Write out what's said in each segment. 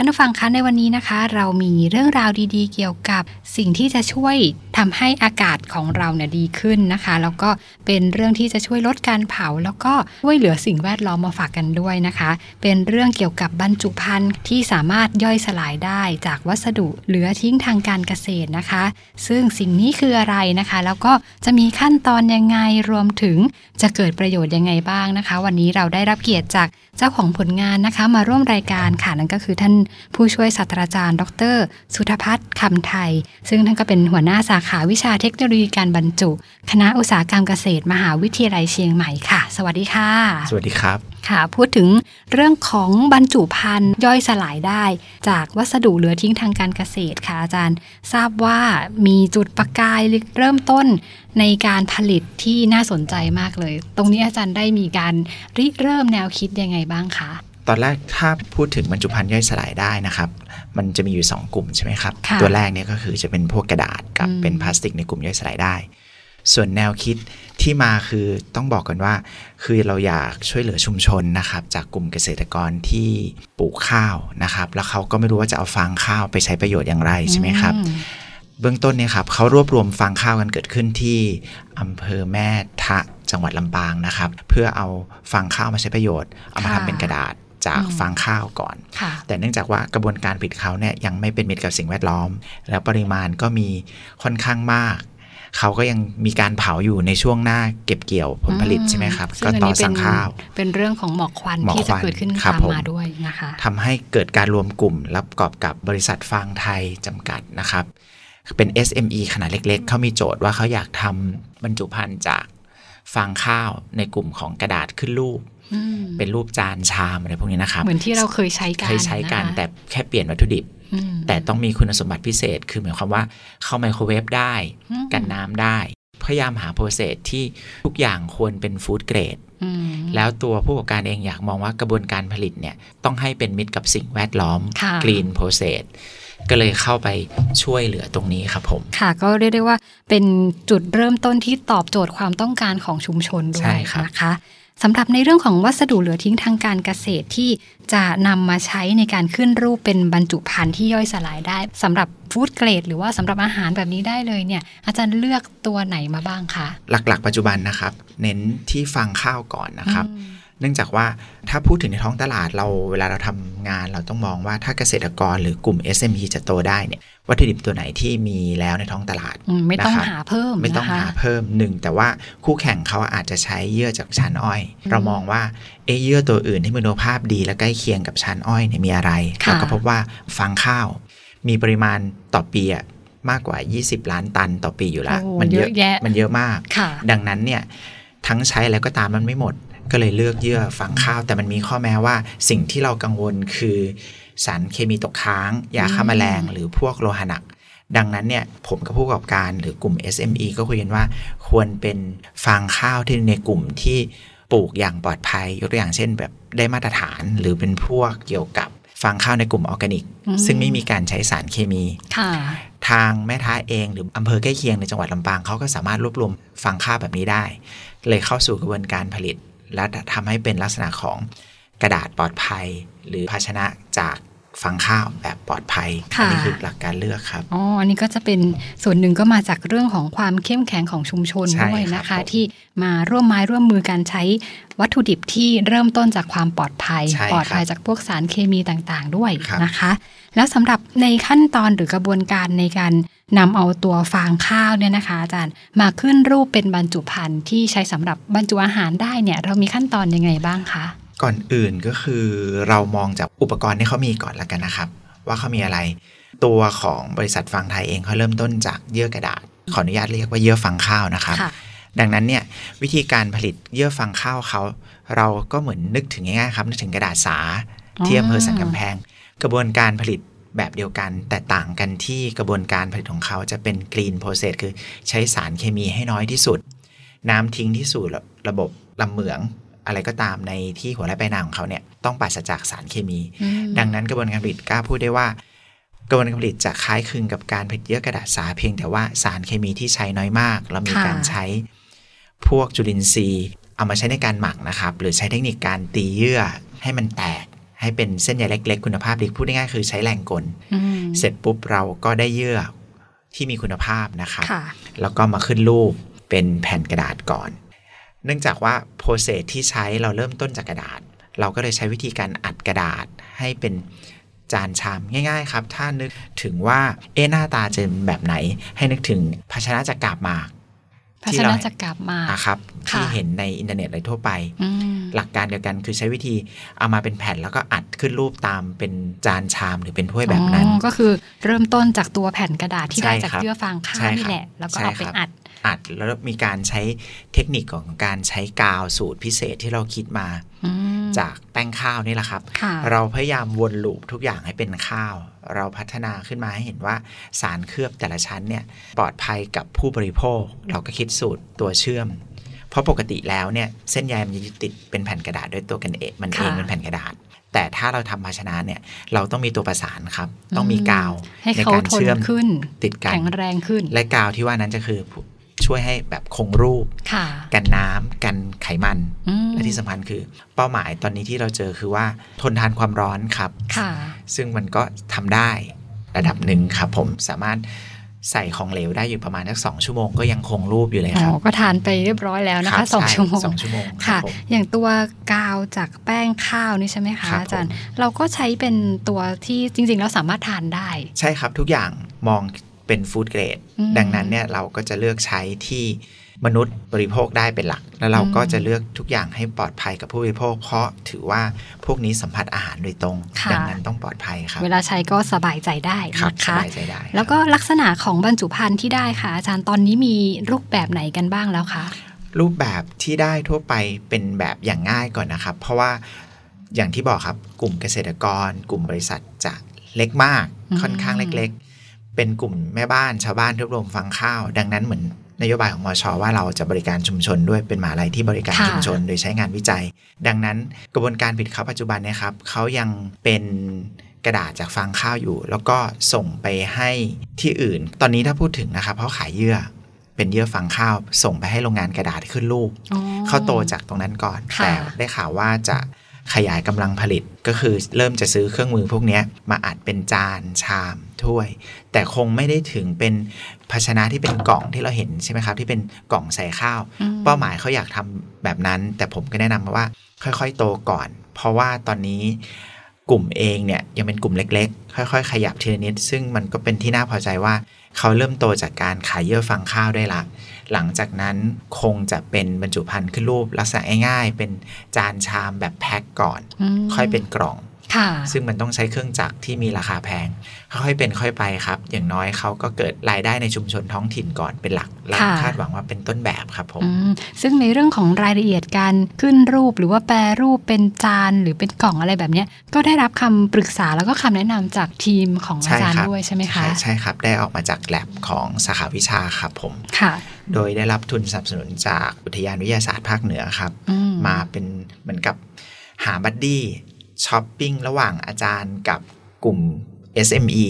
ท่านผู้ฟังคะในวันนี้นะคะ เรามีเรื่องราวดีๆ เกี่ยวกับสิ่งที่จะช่วยทำให้อากาศของเราเนี่ยดีขึ้นนะคะ แล้วก็เป็นเรื่องที่จะช่วยลดการเผา แล้วก็ช่วยเหลือสิ่งแวดล้อมมาฝากกันด้วยนะคะ เป็นเรื่องเกี่ยวกับบรรจุภัณฑ์ที่สามารถย่อยสลายได้จากวัสดุเหลือทิ้งทางการเกษตรนะคะ ซึ่งสิ่งนี้คืออะไรนะคะ แล้วก็จะมีขั้นตอนยังไงรวมถึงจะเกิดประโยชน์ยังไงบ้างนะคะ วันนี้เราได้รับเกียรติจากเจ้าของผลงานนะคะ มาร่วมรายการค่ะนั่นก็คือท่านผู้ช่วยศาสตราจารย์ ดร สุธพัฒน์คำไทย ซึ่งท่านก็เป็นหัวหน้าสาขาวิชาเทคโนโลยีการบรรจุ คณะอุตสาหกรรมเกษตร มหาวิทยาลัยเชียงใหม่ค่ะ สวัสดีค่ะ สวัสดีครับค่ะพูดถึงเรื่องของบรรจุภัณฑ์ย่อยสลายได้ จากวัสดุเหลือทิ้งทางการเกษตรค่ะอาจารย์ ทราบว่ามีจุดประกายเริ่มต้นในการผลิตที่น่าสนใจมากเลย ตรงนี้อาจารย์ได้มีการริเริ่มแนวคิดยังไงบ้างคะ ตอนแรกถ้าพูดถึงบรรจุภัณฑ์ย่อยสลายได้นะครับ มันจะมีอยู่ 2 กลุ่มใช่ไหมครับค่ะตัวแรกเนี่ยก็คือจะเป็นพวกกระดาษกับอืมเป็นพลาสติกในกลุ่มย่อยสลายได้ ส่วนแนวคิดที่มาคือต้องบอกกันว่า คือเราอยากช่วยเหลือชุมชนนะครับ จากกลุ่มเกษตรกรที่ปลูกข้าวนะครับ แล้วเขาก็ไม่รู้ว่าจะเอาฟางข้าวไปใช้ประโยชน์อย่างไรใช่ไหมครับอืมเบื้องต้นเนี่ยครับเขารวบรวมฟางข้าวกันเกิดขึ้นที่อำเภอแม่ทะจังหวัดลำปางนะครับ เพื่อเอาฟางข้าวมาใช้ประโยชน์ เอามาค่ะทำเป็นกระดาษ จากอืมฟางข้าวก่อนค่ะแต่เนื่องจากว่ากระบวนการผลิตเขาเนี่ยยังไม่เป็นมิตรกับสิ่งแวดล้อม แล้วปริมาณก็มีค่อนข้างมาก เขาก็ยังมีการเผาอยู่ในช่วงหน้าเก็บเกี่ยวผลผลิตใช่ไหมครับซึ่ก็นต่อนี้เป็นสั่งข้าว เป็นเรื่องของหมอกควันหมอกที่จะควันเกิดขึ้นครับตามผมมาด้วยนะคะทำให้เกิดการรวมกลุ่มและประกอบกับบริษัทฟางไทยจำกัดนะครับ เป็น SME ขนาดเล็ก ๆ เขามีโจทย์ว่าเขาอยากทำบรรจุภัณฑ์จากฟางข้าวในกลุ่มของกระดาษขึ้นรูปอืม เป็นรูปจานชามอะไรพวกนี้นะครับเหมือนที่เราเคยใช้กันเคยใช้กันนะคะแต่แค่เปลี่ยนวัตถุดิบอืมแต่ต้องมีคุณสมบัติพิเศษ คือหมายความว่าเข้าไมโครเวฟได้อืมกันน้ำได้ พยายามหาโปรเซสที่ทุกอย่างควรเป็นฟู้ดเกรดอืมแล้วตัวผู้ประกอบการเองอยากมองว่ากระบวนการผลิตเนี่ยต้องให้เป็นมิตรกับสิ่งแวดล้อมค่ะ Green Process ก็เลยเข้าไปช่วยเหลือตรงนี้ครับผม ค่ะก็เรียกได้ว่าเป็นจุดเริ่มต้นที่ตอบโจทย์ความต้องการของชุมชนด้วใช่ยครับนะคะ สำหรับในเรื่องของวัสดุเหลือทิ้งทางการเกษตรที่จะนำมาใช้ในการขึ้นรูปเป็นบรรจุภัณฑ์ที่ย่อยสลายได้สำหรับฟู้ดเกรดหรือว่าสำหรับอาหารแบบนี้ได้เลยเนี่ย อาจารย์เลือกตัวไหนมาบ้างคะ หลักๆ ปัจจุบันนะครับ เน้นที่ฟังข้าวก่อนนะครับอืม เนื่องจากว่าถ้าพูดถึงในท้องตลาดเราเวลาเราทำงานเราต้องมองว่าถ้าเกษตรกรหรือกลุ่ม SME จะโตได้เนี่ยวัตถุดิบตัวไหนที่มีแล้วในท้องตลาดอืมไม่ต้องนะครับหาเพิ่มไม่ต้องนะคะหาเพิ่มหนึ่งแต่ว่าคู่แข่งเขาอาจจะใช้เยื่อจากชั้นอ้อย เรามองว่าเอะเยื่อตัวอื่นที่มีคุณภาพดีและใกล้เคียงกับชั้นอ้อยเนี่ยมีอะไรค่ะเราก็พบว่าฟางข้าว มีปริมาณต่อปีอะมากกว่า 20 ล้านตันต่อปีอยู่แล้วโอ้มันเยอะแยะมันเยอะมากค่ะดังนั้นเนี่ยทั้งใช้แล้วก็ตามมันไม่หมด ก็เลยเลือกเยื่อฝังข้าว แต่มันมีข้อแม้ว่าสิ่งที่เรากังวลคือสารเคมีตกค้าง ยาฆ่าแมลง หรือพวกโลหะหนัก ดังนั้นเนี่ยผมกับผู้ประกอบการหรือกลุ่ม SME ก็คุยกันว่า ควรเป็นฟางข้าวที่ในกลุ่มที่ปลูกอย่างปลอดภัย ยกตัวอย่างเช่นแบบได้มาตรฐานหรือเป็นพวกเกี่ยวกับฟางข้าวในกลุ่มออร์แกนิกอืมซึ่งไม่มีการใช้สารเคมีค่ะทางแม่ท้าเองหรืออำเภอใกล้เคียงในจังหวัดลำปางเขาก็สามารถรวบรวมฟางข้าวแบบนี้ได้ เลยเข้าสู่กระบวนการผลิต และทำให้เป็นลักษณะของกระดาษปลอดภัย หรือภาชนะจาก ฟางข้าวแบบปลอดภัยค่ะอันี้คือหลักการเลือกครับ อ๋อ อันนี้ก็จะเป็นส่วนหนึ่งก็มาจากเรื่องของความเข้มแข็งของชุมชนใช่ด้วยครับนะคะผมที่มาร่วมไม้ร่วมมือการใช้วัตถุดิบที่เริ่มต้นจากความปลอดภัยใช่ครับปลอดภัยจากพวกสารเคมีต่างๆ ด้วยครับนะคะ แล้วสำหรับในขั้นตอนหรือกระบวนการในการนำเอาตัวฟางข้าวเนี่ยนะคะ อาจารย์มาขึ้นรูปเป็นบรรจุภัณฑ์ที่ใช้สำหรับบรรจุอาหารได้เนี่ย เรามีขั้นตอนยังไงบ้างคะ ก่อนอื่นก็คือเรามองจากอุปกรณ์ที่เขามีก่อนละกันนะครับ ว่าเขามีอะไร ตัวของบริษัทฟางไทยเองเขาเริ่มต้นจากเยื่อกระดาษ ขออนุญาตเรียกว่าเยื่อฟางข้าวนะครับค่ะดังนั้นเนี่ยวิธีการผลิตเยื่อฟางข้าวเขา เราก็เหมือนนึกถึงง่ายๆครับนึกถึงกระดาษสาอ๋อที่อำเภอสันกำแพง กระบวนการผลิตแบบเดียวกัน แต่ต่างกันที่กระบวนการผลิตของเขาจะเป็น green process คือใช้สารเคมีให้น้อยที่สุด น้ำทิ้งที่สู่ระระบบลำเหมือง อะไรก็ตามในที่หัวไร่ปลายนาของเขาเนี่ยต้องปราศจากสารเคมีอืมดังนั้นกระบวนการผลิตกล้าพูดได้ว่ากระบวนการผลิตจะคล้ายคลึงกับการผลิตเยื่อกระดาษสาเพียงแต่ว่าสารเคมีที่ใช้น้อยมากเรามีค่ะการใช้พวกจุลินทรีย์ เอามาใช้ในการหมักนะครับ หรือใช้เทคนิคการตีเยื่อให้มันแตก ให้เป็นเส้นใยเล็ก ๆ คุณภาพดีพูดง่ายๆคือใช้แรงกลอืมเสร็จปุ๊บเราก็ได้เยื่อที่มีคุณภาพนะครับค่ะแล้วก็มาขึ้นรูปเป็นแผ่นกระดาษก่อน เนื่องจากว่าโปรเซสที่ใช้เราเริ่มต้นจากกระดาษ เราก็เลยใช้วิธีการอัดกระดาษให้เป็นจานชามง่าย ๆ ครับ ถ้านึกถึงว่าเอ๊ะหน้าตาจะเป็นแบบไหน ให้นึกถึงภาชนะจากกาบหมากภาที่ชเรานะจะกลับมาอะครับค่ะที่เห็นในอินเทอร์เน็ตอะไรทั่วไปอืมหลักการเดียวกันคือใช้วิธีเอามาเป็นแผ่นแล้วก็อัดขึ้นรูปตามเป็นจานชามหรือเป็นถ้วยแบบนั้นอ๋อก็คือเริ่มต้นจากตัวแผ่นกระดาษที่ใช่ได้จากครับเยื่อฟางข้าใช่วครับนี่แหละ แล้วก็ใช่เอาไปครับอัด อัด แล้วมีการใช้เทคนิคของการใช้กาวสูตรพิเศษที่เราคิดมาอืมจากแป้งข้าวนี่แหละครับค่ะเราพยายามวนลูปทุกอย่างให้เป็นข้าว เราพัฒนาขึ้นมาให้เห็นว่าสารเคลือบแต่ละชั้นเนี่ยปลอดภัยกับผู้บริโภค เราก็คิดสูตรตัวเชื่อม เพราะปกติแล้วเนี่ยเส้นใยมันจะติดเป็นแผ่นกระดาษด้วยตัวกันเองมันเองค่ะเป็นแผ่นกระดาษ แต่ถ้าเราทำภาชนะเนี่ยเราต้องมีตัวประสานครับ ต้องมีกาวให้ในเขาการทนเชื่อมขึ้น ติดกันแข็งแรงขึ้น และกาวที่ว่านั้นจะคือ ช่วยให้แบบคงรูปค่ะกันน้ำกันไขมันอืมและที่สำคัญคือ เป้าหมายตอนนี้ที่เราเจอคือว่าทนทานความร้อนครับค่ะซึ่งมันก็ทำได้ระดับหนึ่งครับผมสามารถใส่ของเหลวได้อยู่ประมาณสักสองชั่วโมงก็ยังคงรูปอยู่เลยอ๋คอรับก็ทานไปเรียบร้อยแล้วนะรัคะบสองใชั่วโมงสองชั่วโมงครัค่ะบผมอย่างตัวกาวจากแป้งข้าวนี่ใช่ไหมคะครับอาจารย์ผมเราก็ใช้เป็นตัวที่จริง ๆ แล้วสามารถทานได้ ใช่ครับทุกอย่างมอง เป็นฟู้ดเกรดอืมดังนั้นเนี่ยเราก็จะเลือกใช้ที่มนุษย์บริโภคได้เป็นหลัก แล้วเราก็อืมจะเลือกทุกอย่างให้ปลอดภัยกับผู้บริโภค เพราะถือว่าพวกนี้สัมผัสอาหารโดยตรงค่ะดันั้นต้องปลอดภัยครับ เวลาใช้ก็สบายใจได้ครับนะสคะบายใจได้ครับแล้วก็ลักษณะของบรรจุภัณฑ์ที่ได้ค่ะ อาจารย์ตอนนี้มีรูปแบบไหนกันบ้างแล้วคะรูปแบบที่ได้ทั่วไปเป็นแบบอย่างง่ายก่อนนะครับ เพราะว่าอย่างที่บอกครับกลุ่มเกษตรกร กลุ่มบริษัทจะเล็กมากอืมค่อนข้างเล็กๆ เป็นกลุ่มแม่บ้านชาวบ้านรวบรวมฟังข้าว ดังนั้นเหมือนนโยบายของมอชอว่าเราจะบริการชุมชนด้วยเป็นมหาลัยที่บริการค่ะชุมชน โดยใช้งานวิจัย ดังนั้นกระบวนการผลิตข้าวปัจจุบันเนะครับเขายังเป็นกระดาษจากฟางข้าวอยู่ แล้วก็ส่งไปให้ที่อื่น ตอนนี้ถ้าพูดถึงนะครับเขาขายเยื่อเป็นเยื่อฟางข้าว ส่งไปให้โรงงานกระดาษขึ้นรูปอ๋อเขาโตจากตรงนั้นก่อนค่ะแต่ได้ข่าวว่าจะ ขยายกำลังผลิตก็คือเริ่มจะซื้อเครื่องมือพวกเนี้ยมาอัดเป็นจานชามถ้วย แต่คงไม่ได้ถึงเป็นภาชนะที่เป็นกล่องที่เราเห็นใช่ไหมครับ ที่เป็นกล่องใส่ข้าวอืมเป้าหมายเขาอยากทำแบบนั้น แต่ผมก็แนะนำมาว่า ค่อยๆ โตก่อน เพราะว่าตอนนี้ กลุ่มเองเนี่ยยังเป็นกลุ่มเล็กๆ ค่อย ๆ ขยับทีละนิด ซึ่งมันก็เป็นที่น่าพอใจว่า เขาเริ่มโตจากการขายเยื่อฟางข้าวได้ละ หลังจากนั้นคงจะเป็นบรรจุภัณฑ์ขึ้นรูปลักษณะง่ายๆ เป็นจานชามแบบแพ็คก่อนมค่อยเป็นกล่องค่ะ ซึ่งมันต้องใช้เครื่องจักรที่มีราคาแพง ค่อยๆเป็นค่อยไปครับ อย่างน้อยเขาก็เกิดรายได้ในชุมชนท้องถิ่นก่อนเป็นหลักและค่ะคาดหวังว่าเป็นต้นแบบครับผมอืมซึ่งในเรื่องของรายละเอียดการขึ้นรูปหรือว่าแปรรูปเป็นจานหรือเป็นกล่องอะไรแบบเนี้ยก็ได้รับคำปรึกษาแล้วก็คำแนะนำจากทีมของอาใช่จารย์ครับด้วยใช่ไหมคะใช่ใใช่ครับได้ออกมาจากแลบของสาขาวิชาครับผมค่ะ โดยได้รับทุนสนับสนุนจากอุทยานวิทยาศาสตร์ภาคเหนือครับอืมมาเป็นเหมือนกับหา buddy shopping ระหว่างอาจารย์กับกลุ่ม SME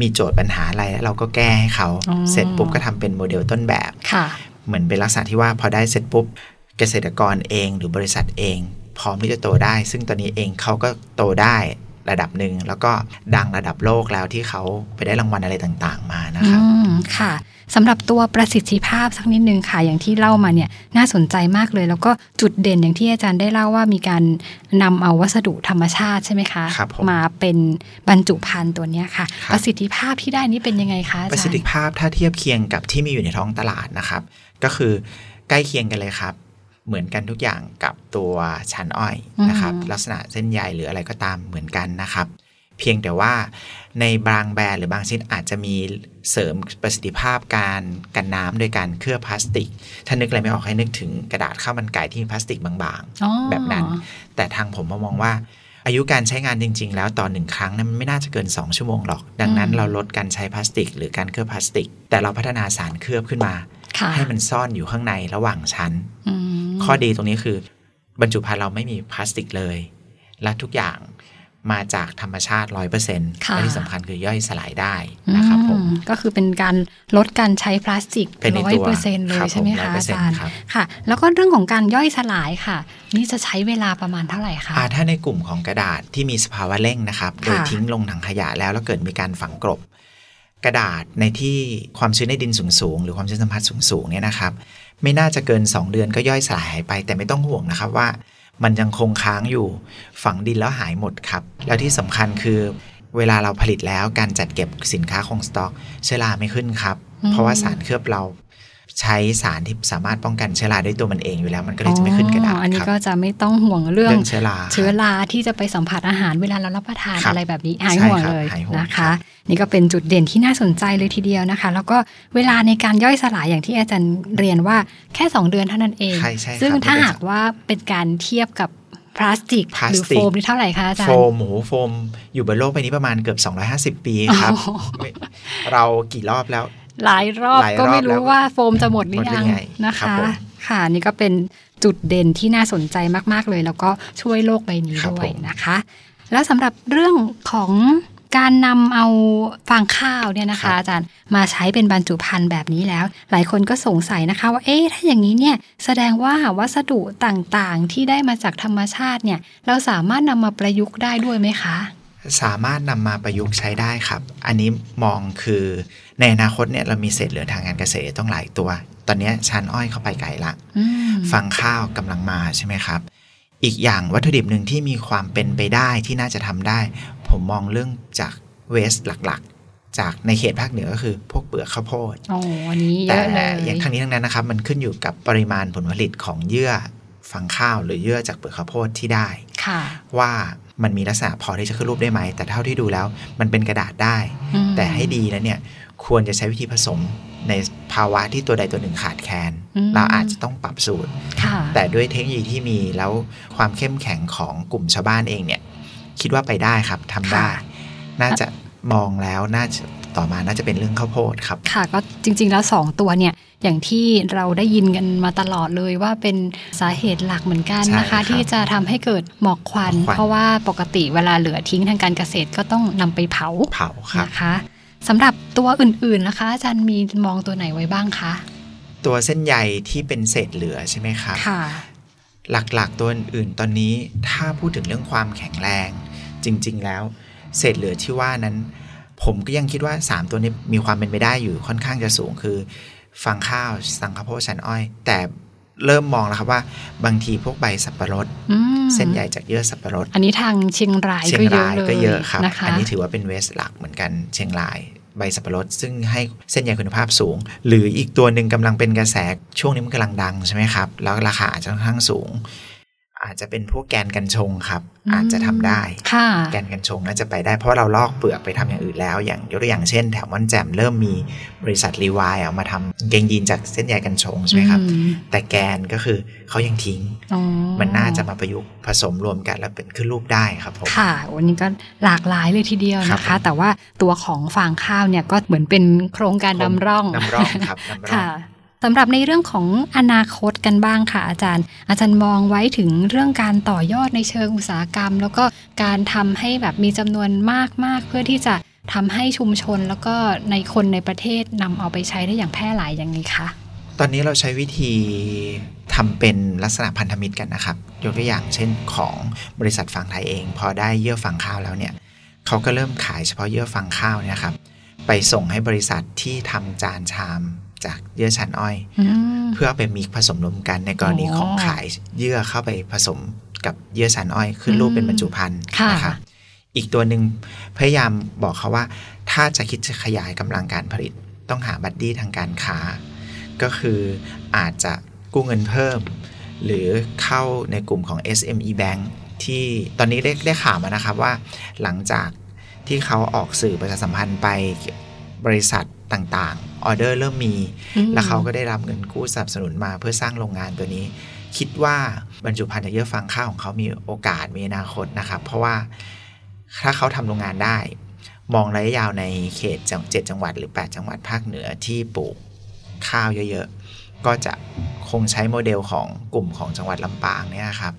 มีโจทย์ปัญหาอะไรแล้วเราก็แก้ให้เขาอ๋อเสร็จปุ๊บก็ทำเป็นโมเดลต้นแบบค่ะเหมือนเป็นลักษณะที่ว่าพอได้เสร็จปุ๊บเกษตรกรเองหรือบริษัทเอง พร้อมที่จะโตได้ ซึ่งตอนนี้เองเขาก็โตได้ ระดับหนึ่ง แล้วก็ดังระดับโลกแล้วที่เขาไปได้รางวัลอะไรต่างๆมานะครับอืมค่ะสำหรับตัวประสิทธิภาพสักนิดนึงค่ะ อย่างที่เล่ามาเนี่ยน่าสนใจมากเลย แล้วก็จุดเด่นอย่างที่อาจารย์ได้เล่าว่ามีการนำเอาวัสดุธรรมชาติใช่ไหมคะครับผมมาเป็นบรรจุภัณฑ์ตัวเนี้ยค่ะครับประสิทธิภาพที่ได้นี้เป็นยังไงคะอาประจารสิทธิย์ภาพถ้าเทียบเคียงกับที่มีอยู่ในท้องตลาดนะครับ ก็คือใกล้เคียงกันเลยครับ เหมือนกันทุกอย่างกับตัวชั้นอ้อยนะครับ ลักษณะเส้นใยหรืออะไรก็ตามเหมือนกันนะครับ เพียงแต่ว่าในบางแบรนด์หรือบางชิ้นอาจจะมีเสริมประสิทธิภาพการกันน้ำโดยการเคลือบพลาสติก ถ้านึกอะไรไม่ออกให้นึกถึงกระดาษข้าวมันไก่ที่มีพลาสติกบางๆอ๋อแบบนั้น แต่ทางผมมองว่าอายุการใช้งานจริง ๆ แล้วต่อหนึ่งครั้งนั้นมันไม่น่าจะเกิน 2 ชั่วโมงหรอก ดังนั้นอืมเราลดการใช้พลาสติก หรือการเคลือบพลาสติก แต่เราพัฒนาสารเคลือบขึ้นมาค่ะ ให้มันซ่อนอยู่ข้างในระหว่างชั้นอืมข้อดีตรงนี้คือบรรจุภัณฑ์เราไม่มีพลาสติกเลย และทุกอย่างมาจากธรรมชาติร้อยเปอร์เซ็นต์ค่ะและที่สำคัญคือย่อยสลายได้นะครับผมอืก็คือเป็นการลดการใช้พลาสติกเป็นในร้อยตัวเปอร์เซ็นต์เลครัยบใช่ไหมผมคะอา100%จารย์ครับค่ะ แล้วก็เรื่องของการย่อยสลายค่ะ นี่จะใช้เวลาประมาณเท่าไหร่คะอ่าถ้าในกลุ่มของกระดาษที่มีสภาวะเร่งนะครับ โดยทิ้งลงถังขยะแล้วแล้วเกิดมีการฝังกลบ กระดาษในที่ความชื้นในดินสูงๆ หรือความชื้นสัมผัสสูงๆเนี่ยนะครับ ไม่น่าจะเกิน 2 เดือนก็ย่อยสลายไป แต่ไม่ต้องห่วงนะครับว่า มันยังคงค้างอยู่ฝังดินแล้วหายหมดครับ แล้วที่สำคัญคือ เวลาเราผลิตแล้วการจัดเก็บสินค้าคงสต็อก เชื้อราไม่ขึ้นครับ เพราะว่าสารเคลือบเรา ใช้สารที่สามารถป้องกันเชื้อราด้วยตัวมันเองอยู่แล้ว มันก็เลยจะไม่ขึ้นกระดาษอ๋ออันนี้ครับก็จะไม่ต้องห่วงเรื่องเรื่องเชื้อราเชื้อราที่จะไปสัมผัสอาหารเวลาเรารับประทานครับอะไรแบบนี้หายใช่ห่วงครับเลยหายห่วงนะครัคะบนี่ก็เป็นจุดเด่นที่น่าสนใจเลยทีเดียวนะคะ แล้วก็เวลาในการย่อยสลายอย่างที่อาจารย์เรียนว่าแค่ 2 เดือนเท่านั้นเองใช่ใช่ครับซึ่งถ้าไม่เป็นหากว่าเป็นการเทียบกับพลาสติกพลาหสรือติโฟกมนี่เท่าไหร่คะอาจารโฟย์มหมูโฟม อยู่บนโลกใบนี้ประมาณเกือบ 250 ปีครับอ๋อไม่เรากี่รอบแล้ว หลายรอบหลายรอบก็ไม่แล้รู้วว่าโฟมจะหมดหรือหมดหรืยัองไงนะครับคะผมค่ะนี่ก็เป็นจุดเด่นที่น่าสนใจมาก ๆ เลย แล้วก็ช่วยโลกใบนี้ครับด้วยผมนะคะ แล้วสำหรับเรื่องของการนำเอาฟางข้าวเนี่ยนะคะ อาจารย์มาใช้เป็นบรรจุภัณฑ์แบบนี้แล้ว หลายคนก็สงสัยนะคะว่าเอ๊ะถ้าอย่างนี้เนี่ยแสดงว่าวัสดุต่างๆที่ได้มาจากธรรมชาติเนี่ย เราสามารถนำมาประยุกต์ได้ด้วยไหมคะ สามารถนำมาประยุกต์ใช้ได้ครับ อันนี้มองคือในอนาคตเนี่ยเรามีเศษเหลือทางการเกษตรต้องหลายตัว ตอนนี้ชั้นอ้อยเข้าไปไกลละอืมฟังข้าวกำลังมาใช่ไหมครับ อีกอย่างวัตถุดิบหนึ่งที่มีความเป็นไปได้ที่น่าจะทำได้ ผมมองเรื่องจากเวสหลักๆ จากในเขตภาคเหนือก็คือพวกเปลือกข้าวโพดโอ้อันนี้เยแต่อะเลยอย่างทั้งนี้ทั้งนั้นนะครับ มันขึ้นอยู่กับปริมาณผลผลิตของเยื่อฟังข้าวหรือเยื่อจากเปลือกข้าวโพดที่ได้ค่ะว่า มันมีลักษณะพอที่จะขึ้นรูปได้ไหม แต่เท่าที่ดูแล้ว มันเป็นกระดาษได้อืมแต่ให้ดีแล้วเนี่ยควรจะใช้วิธีผสมในภาวะที่ตัวใดตัวหนึ่งขาดแคลนอืมเราอาจจะต้องปรับสูตรค่ะแต่ด้วยเทคโนโลยีที่มีแล้วความเข้มแข็งของกลุ่มชาวบ้านเองเนี่ย คิดว่าไปได้ครับทำได้ค่ะน่าจะ มองแล้วน่าจะต่อมาน่าจะเป็นเรื่องข้าวโพดครับ ค่ะก็จริง ๆ แล้ว 2 ตัวเนี่ยอย่างที่เราได้ยินกันมาตลอดเลยว่าเป็นสาเหตุหลักเหมือนกันนะใช่ครัคะบที่จะทำให้เกิดหมอกควันหมอกควัน เพราะว่าปกติเวลาเหลือทิ้งทางการเกษตรก็ต้องนำไปเผาเผาครับนะคะสำหรับตัวอื่นๆนะคะ อาจารย์มีมองตัวไหนไว้บ้างคะตัวเส้นใยที่เป็นเศษเหลือใช่ไหมครับค่ะหลักๆตัวอื่นๆตอนนี้ถ้าพูดถึงเรื่องความแข็งแรง จริง ๆ แล้ว เศษเหลือที่ว่านั้น ผมก็ยังคิดว่า 3 ตัวนี้มีความเป็นไปได้อยู่ค่อนข้างจะสูงคือฟางข้าวสังข้าวโพดชั้นอ้อย แต่เริ่มมองแล้วครับว่า บางทีพวกใบสับปะรดอืมเส้นใยจากเยื่อสับปะรด อันนี้ทางเชียงรายเชียก็งเยอะรายเลยก็เยอะครับนะคะอันนี้ถือว่าเป็นเวสหลักเหมือนกันเชียงรายใบสับปะรด ซึ่งให้เส้นใยคุณภาพสูง หรืออีกตัวหนึ่งกำลังเป็นกระแสช่วงนี้มันกำลังดังใช่ไหมครับ แล้วราคาอาจจะค่อนข้างสูง อาจจะเป็นพวกแกนกันชงครับ อาจจะทำได้ค่ะแกนกันชงน่าจะไปได้เพราะว่าเราลอกเปลือกไปทำอย่างอื่นแล้ว อย่างยกตัวอย่างเช่น แถวม่อนแจ่มเริ่มมีบริษัทรีวายเอามาทำเกงยีนจากเส้นใยกันชงใช่ไหมครับอืมแต่แกนก็คือเขายังทิ้งอ๋อมันน่าจะมาประยุกต์ผสมรวมกันแล้วเป็นขึ้นรูปได้ครับผมค่ะวันนี้ก็หลากหลายเลยทีเดียวครับนะคะผมแต่ว่าตัวของฟางข้าวเนี่ยก็เหมือนเป็นโครงการนำร่องนำร่องครับนำร่องค่ะ สำหรับในเรื่องของอนาคตกันบ้างค่ะอาจารย์ อาจารย์มองไว้ถึงเรื่องการต่อยอดในเชิงอุตสาหกรรม แล้วก็การทำให้แบบมีจำนวนมากๆ เพื่อที่จะทำให้ชุมชนแล้วก็ในคนในประเทศนำเอาไปใช้ได้อย่างแพร่หลายอย่างนี้คะตอนนี้เราใช้วิธีทำเป็นลักษณะพันธมิตรกันนะครับ ยกตัวอย่างเช่นของบริษัทฟางไทยเอง พอได้เยื่อฟางข้าวแล้วเนี่ยเขาก็เริ่มขายเฉพาะเยื่อฟางข้าวเนี่ยครับ ไปส่งให้บริษัทที่ทำจานชาม จากเยื่อชั้นอ้อยอืมเพื่อเอาไปมิกซ์ผสมรวมกันในกรณีอ๋อของขายเยื่อเข้าไปผสมกับเยื่อชั้นอ้อยขึ้นรูปเป็นบรรจุภัณฑ์ค่ะนะครับอีกตัวหนึ่งพยายามบอกเขาว่า ถ้าจะคิดจะขยายกำลังการผลิต ต้องหาบัดดี้ทางการค้า ก็คืออาจจะกู้เงินเพิ่ม หรือเข้าในกลุ่มของ SME Bank ที่ตอนนี้ได้ได้ข่าวมานะครับว่า หลังจากที่เขาออกสื่อประชาสัมพันธ์ไปบริษัทต่างๆ ออเดอร์เริ่มมีอืมแล้วเขาก็ได้รับเงินกู้สนับสนุนมาเพื่อสร้างโรงงานตัวนี้ คิดว่าบรรจุภัณฑ์จากเยื่อฟางข้าวของเขามีโอกาสมีอนาคตนะครับ เพราะว่าถ้าเขาทำโรงงานได้ มองระยะยาวในเขตจังเจ็ดจังหวัดหรือ 8 จังหวัดภาคเหนือที่ปลูกข้าวเยอะๆก็จะคงใช้โมเดลของกลุ่มของจังหวัดลำปางเนี่ยครับ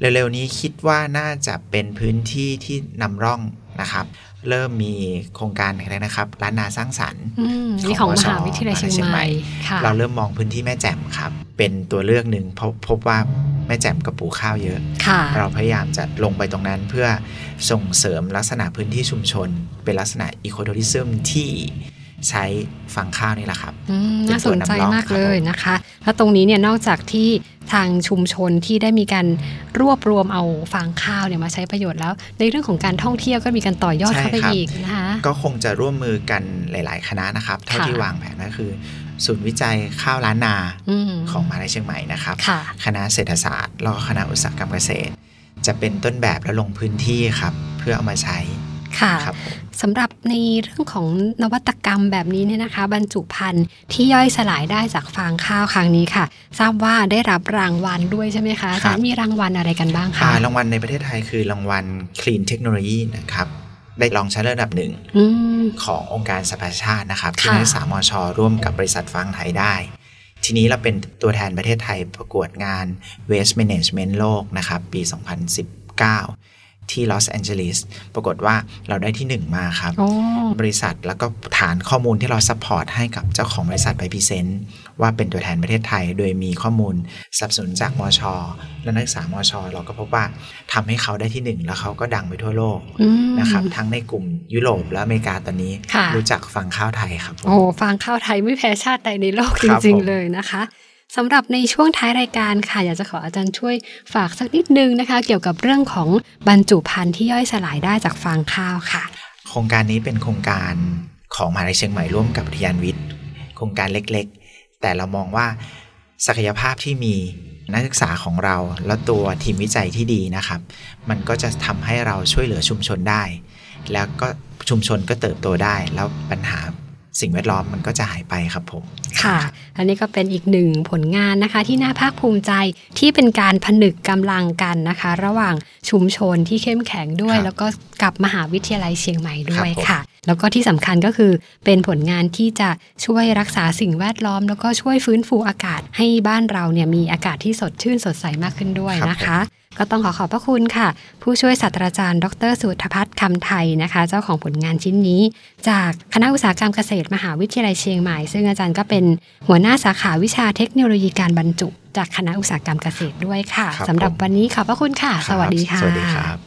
เร็วๆนี้คิดว่าน่าจะเป็นพื้นที่ที่นำร่องนะครับ เริ่มมีโครงการอะไรนะครับร้านนาสร้างสรรค์อืมนี่ของมหาวิทยาลัยเชียงใหม่ค่ะเราเริ่มมองพื้นที่แม่แจ่มครับ เป็นตัวเลือกหนึ่งเพราะพบว่าแม่แจ่มกับปลูกข้าวเยอะค่ะเราพยายามจะลงไปตรงนั้นเพื่อส่งเสริมลักษณะพื้นที่ชุมชน เป็นลักษณะอีโค o ท r ริซึมที่ ใช้ฝังข้าวนี่แหละครับอืมเป็นน่าสนใจตัวนำร่องมากครับเลยนะคะ แล้วตรงนี้เนี่ยนอกจากที่ทางชุมชนที่ได้มีการรวบรวมเอาฟางข้าวเนี่ยมาใช้ประโยชน์แล้ว ในเรื่องของการท่องเที่ยวก็มีการต่อยอดใช่เข้าไปครับอีกนะคะก็คงจะร่วมมือกันหลาย ๆ คณะนะครับเท่าค่ะที่วางแผนก็คือ ศูนย์วิจัยข้าวล้านนาอืมของมหาลัยเชียงใหม่นะครับค่ะคณะเศรษฐศาสตร์แล้วก็คณะอุตสาหกรรมเกษตร จะเป็นต้นแบบและลงพื้นที่ครับ เพื่อเอามาใช้ค่ะครับผม สำหรับในเรื่องของนวัตกรรมแบบนี้เนี่ยนะคะ บรรจุภัณฑ์ที่ย่อยสลายได้จากฟางข้าวครั้งนี้ค่ะ ทราบว่าได้รับรางวัลด้วยใช่ไหมคะอาจารย์มีรางวัลอะไรกันบ้างคะอ่ารางวัลในประเทศไทยคือรางวัล Clean Technology นะครับได้รองชนะเลิศอันดับหนึ่งอืของององค์การสหประชาชาตินะครับ ที่ค่ะนักศึกษามช ร่วมกับบริษัทฟางไทยได้ ทีนี้เราเป็นตัวแทนประเทศไทยประกวดงาน Waste Management โลกนะครับ ปี 2019 ที่ลอสแอนเจลิสปรากฏว่าเราได้ที่หนึ่งมาครับโอ้บริษัทแล้วก็ฐานข้อมูลที่เรา support ให้กับเจ้าของบริษัทไป present ว่าเป็นตัวแทนประเทศไทย โดยมีข้อมูลสนับสนุนจากมชและนักศึกษามชเราก็พบว่าทำให้เขาได้ที่หนึ่งแล้วเขาก็ดังไปทั่วโลกอืมนะครับทั้งในกลุ่มยุโรปและอเมริกาตอนนี้ค่ะรู้จักฟังข้าวไทยครับผมโอ้ฟางข้าวไทยไม่แพ้ชาติใดในโลกคจรับริงผมๆเลยนะคะ สำหรับในช่วงท้ายรายการค่ะ อยากจะขออาจารย์ช่วยฝากสักนิดนึงนะคะ เกี่ยวกับเรื่องของบรรจุภัณฑ์ที่ย่อยสลายได้จากฟางข้าวค่ะ โครงการนี้เป็นโครงการของมหาลัยเชียงใหม่ร่วมกับอุทยานวิทย์ โครงการเล็กๆ แต่เรามองว่าศักยภาพที่มีนักศึกษาของเราและตัวทีมวิจัยที่ดีนะครับ มันก็จะทำให้เราช่วยเหลือชุมชนได้ แล้วก็ชุมชนก็เติบโตได้ แล้วปัญหา สิ่งแวดล้อมมันก็จะหายไปครับผม ค่ะ อันนี้ก็เป็นอีกหนึ่งผลงานนะคะ ที่น่าภาคภูมิใจที่เป็นการผนึกกำลังกันนะคะ ระหว่างชุมชนที่เข้มแข็งด้วยครับแล้วก็กับมหาวิทยาลัยเชียงใหม่ด้วยครับผมค่ะ แล้วก็ที่สำคัญก็คือเป็นผลงานที่จะช่วยรักษาสิ่งแวดล้อม แล้วก็ช่วยฟื้นฟูอากาศให้บ้านเราเนี่ยมีอากาศที่สดชื่นสดใสมากขึ้นด้วยนะคะ ก็ต้องขอขอบพระคุณค่ะ ผู้ช่วยศาสตราจารย์ ดรสุทธพัฒน์คำไทยนะคะ เจ้าของผลงานชิ้นนี้ จากคณะอุตสาหกรรมเกษตรมหาวิทยาลัยเชียงใหม่ ซึ่งอาจารย์ก็เป็นหัวหน้าสาขาวิชาเทคโนโลยีการบรรจุ จากคณะอุตสาหกรรมเกษตรด้วยค่ะครับสำหรับผมวันนี้ขอบพระคุณค่ะ สวัสดีค่ะสวัสดีครับ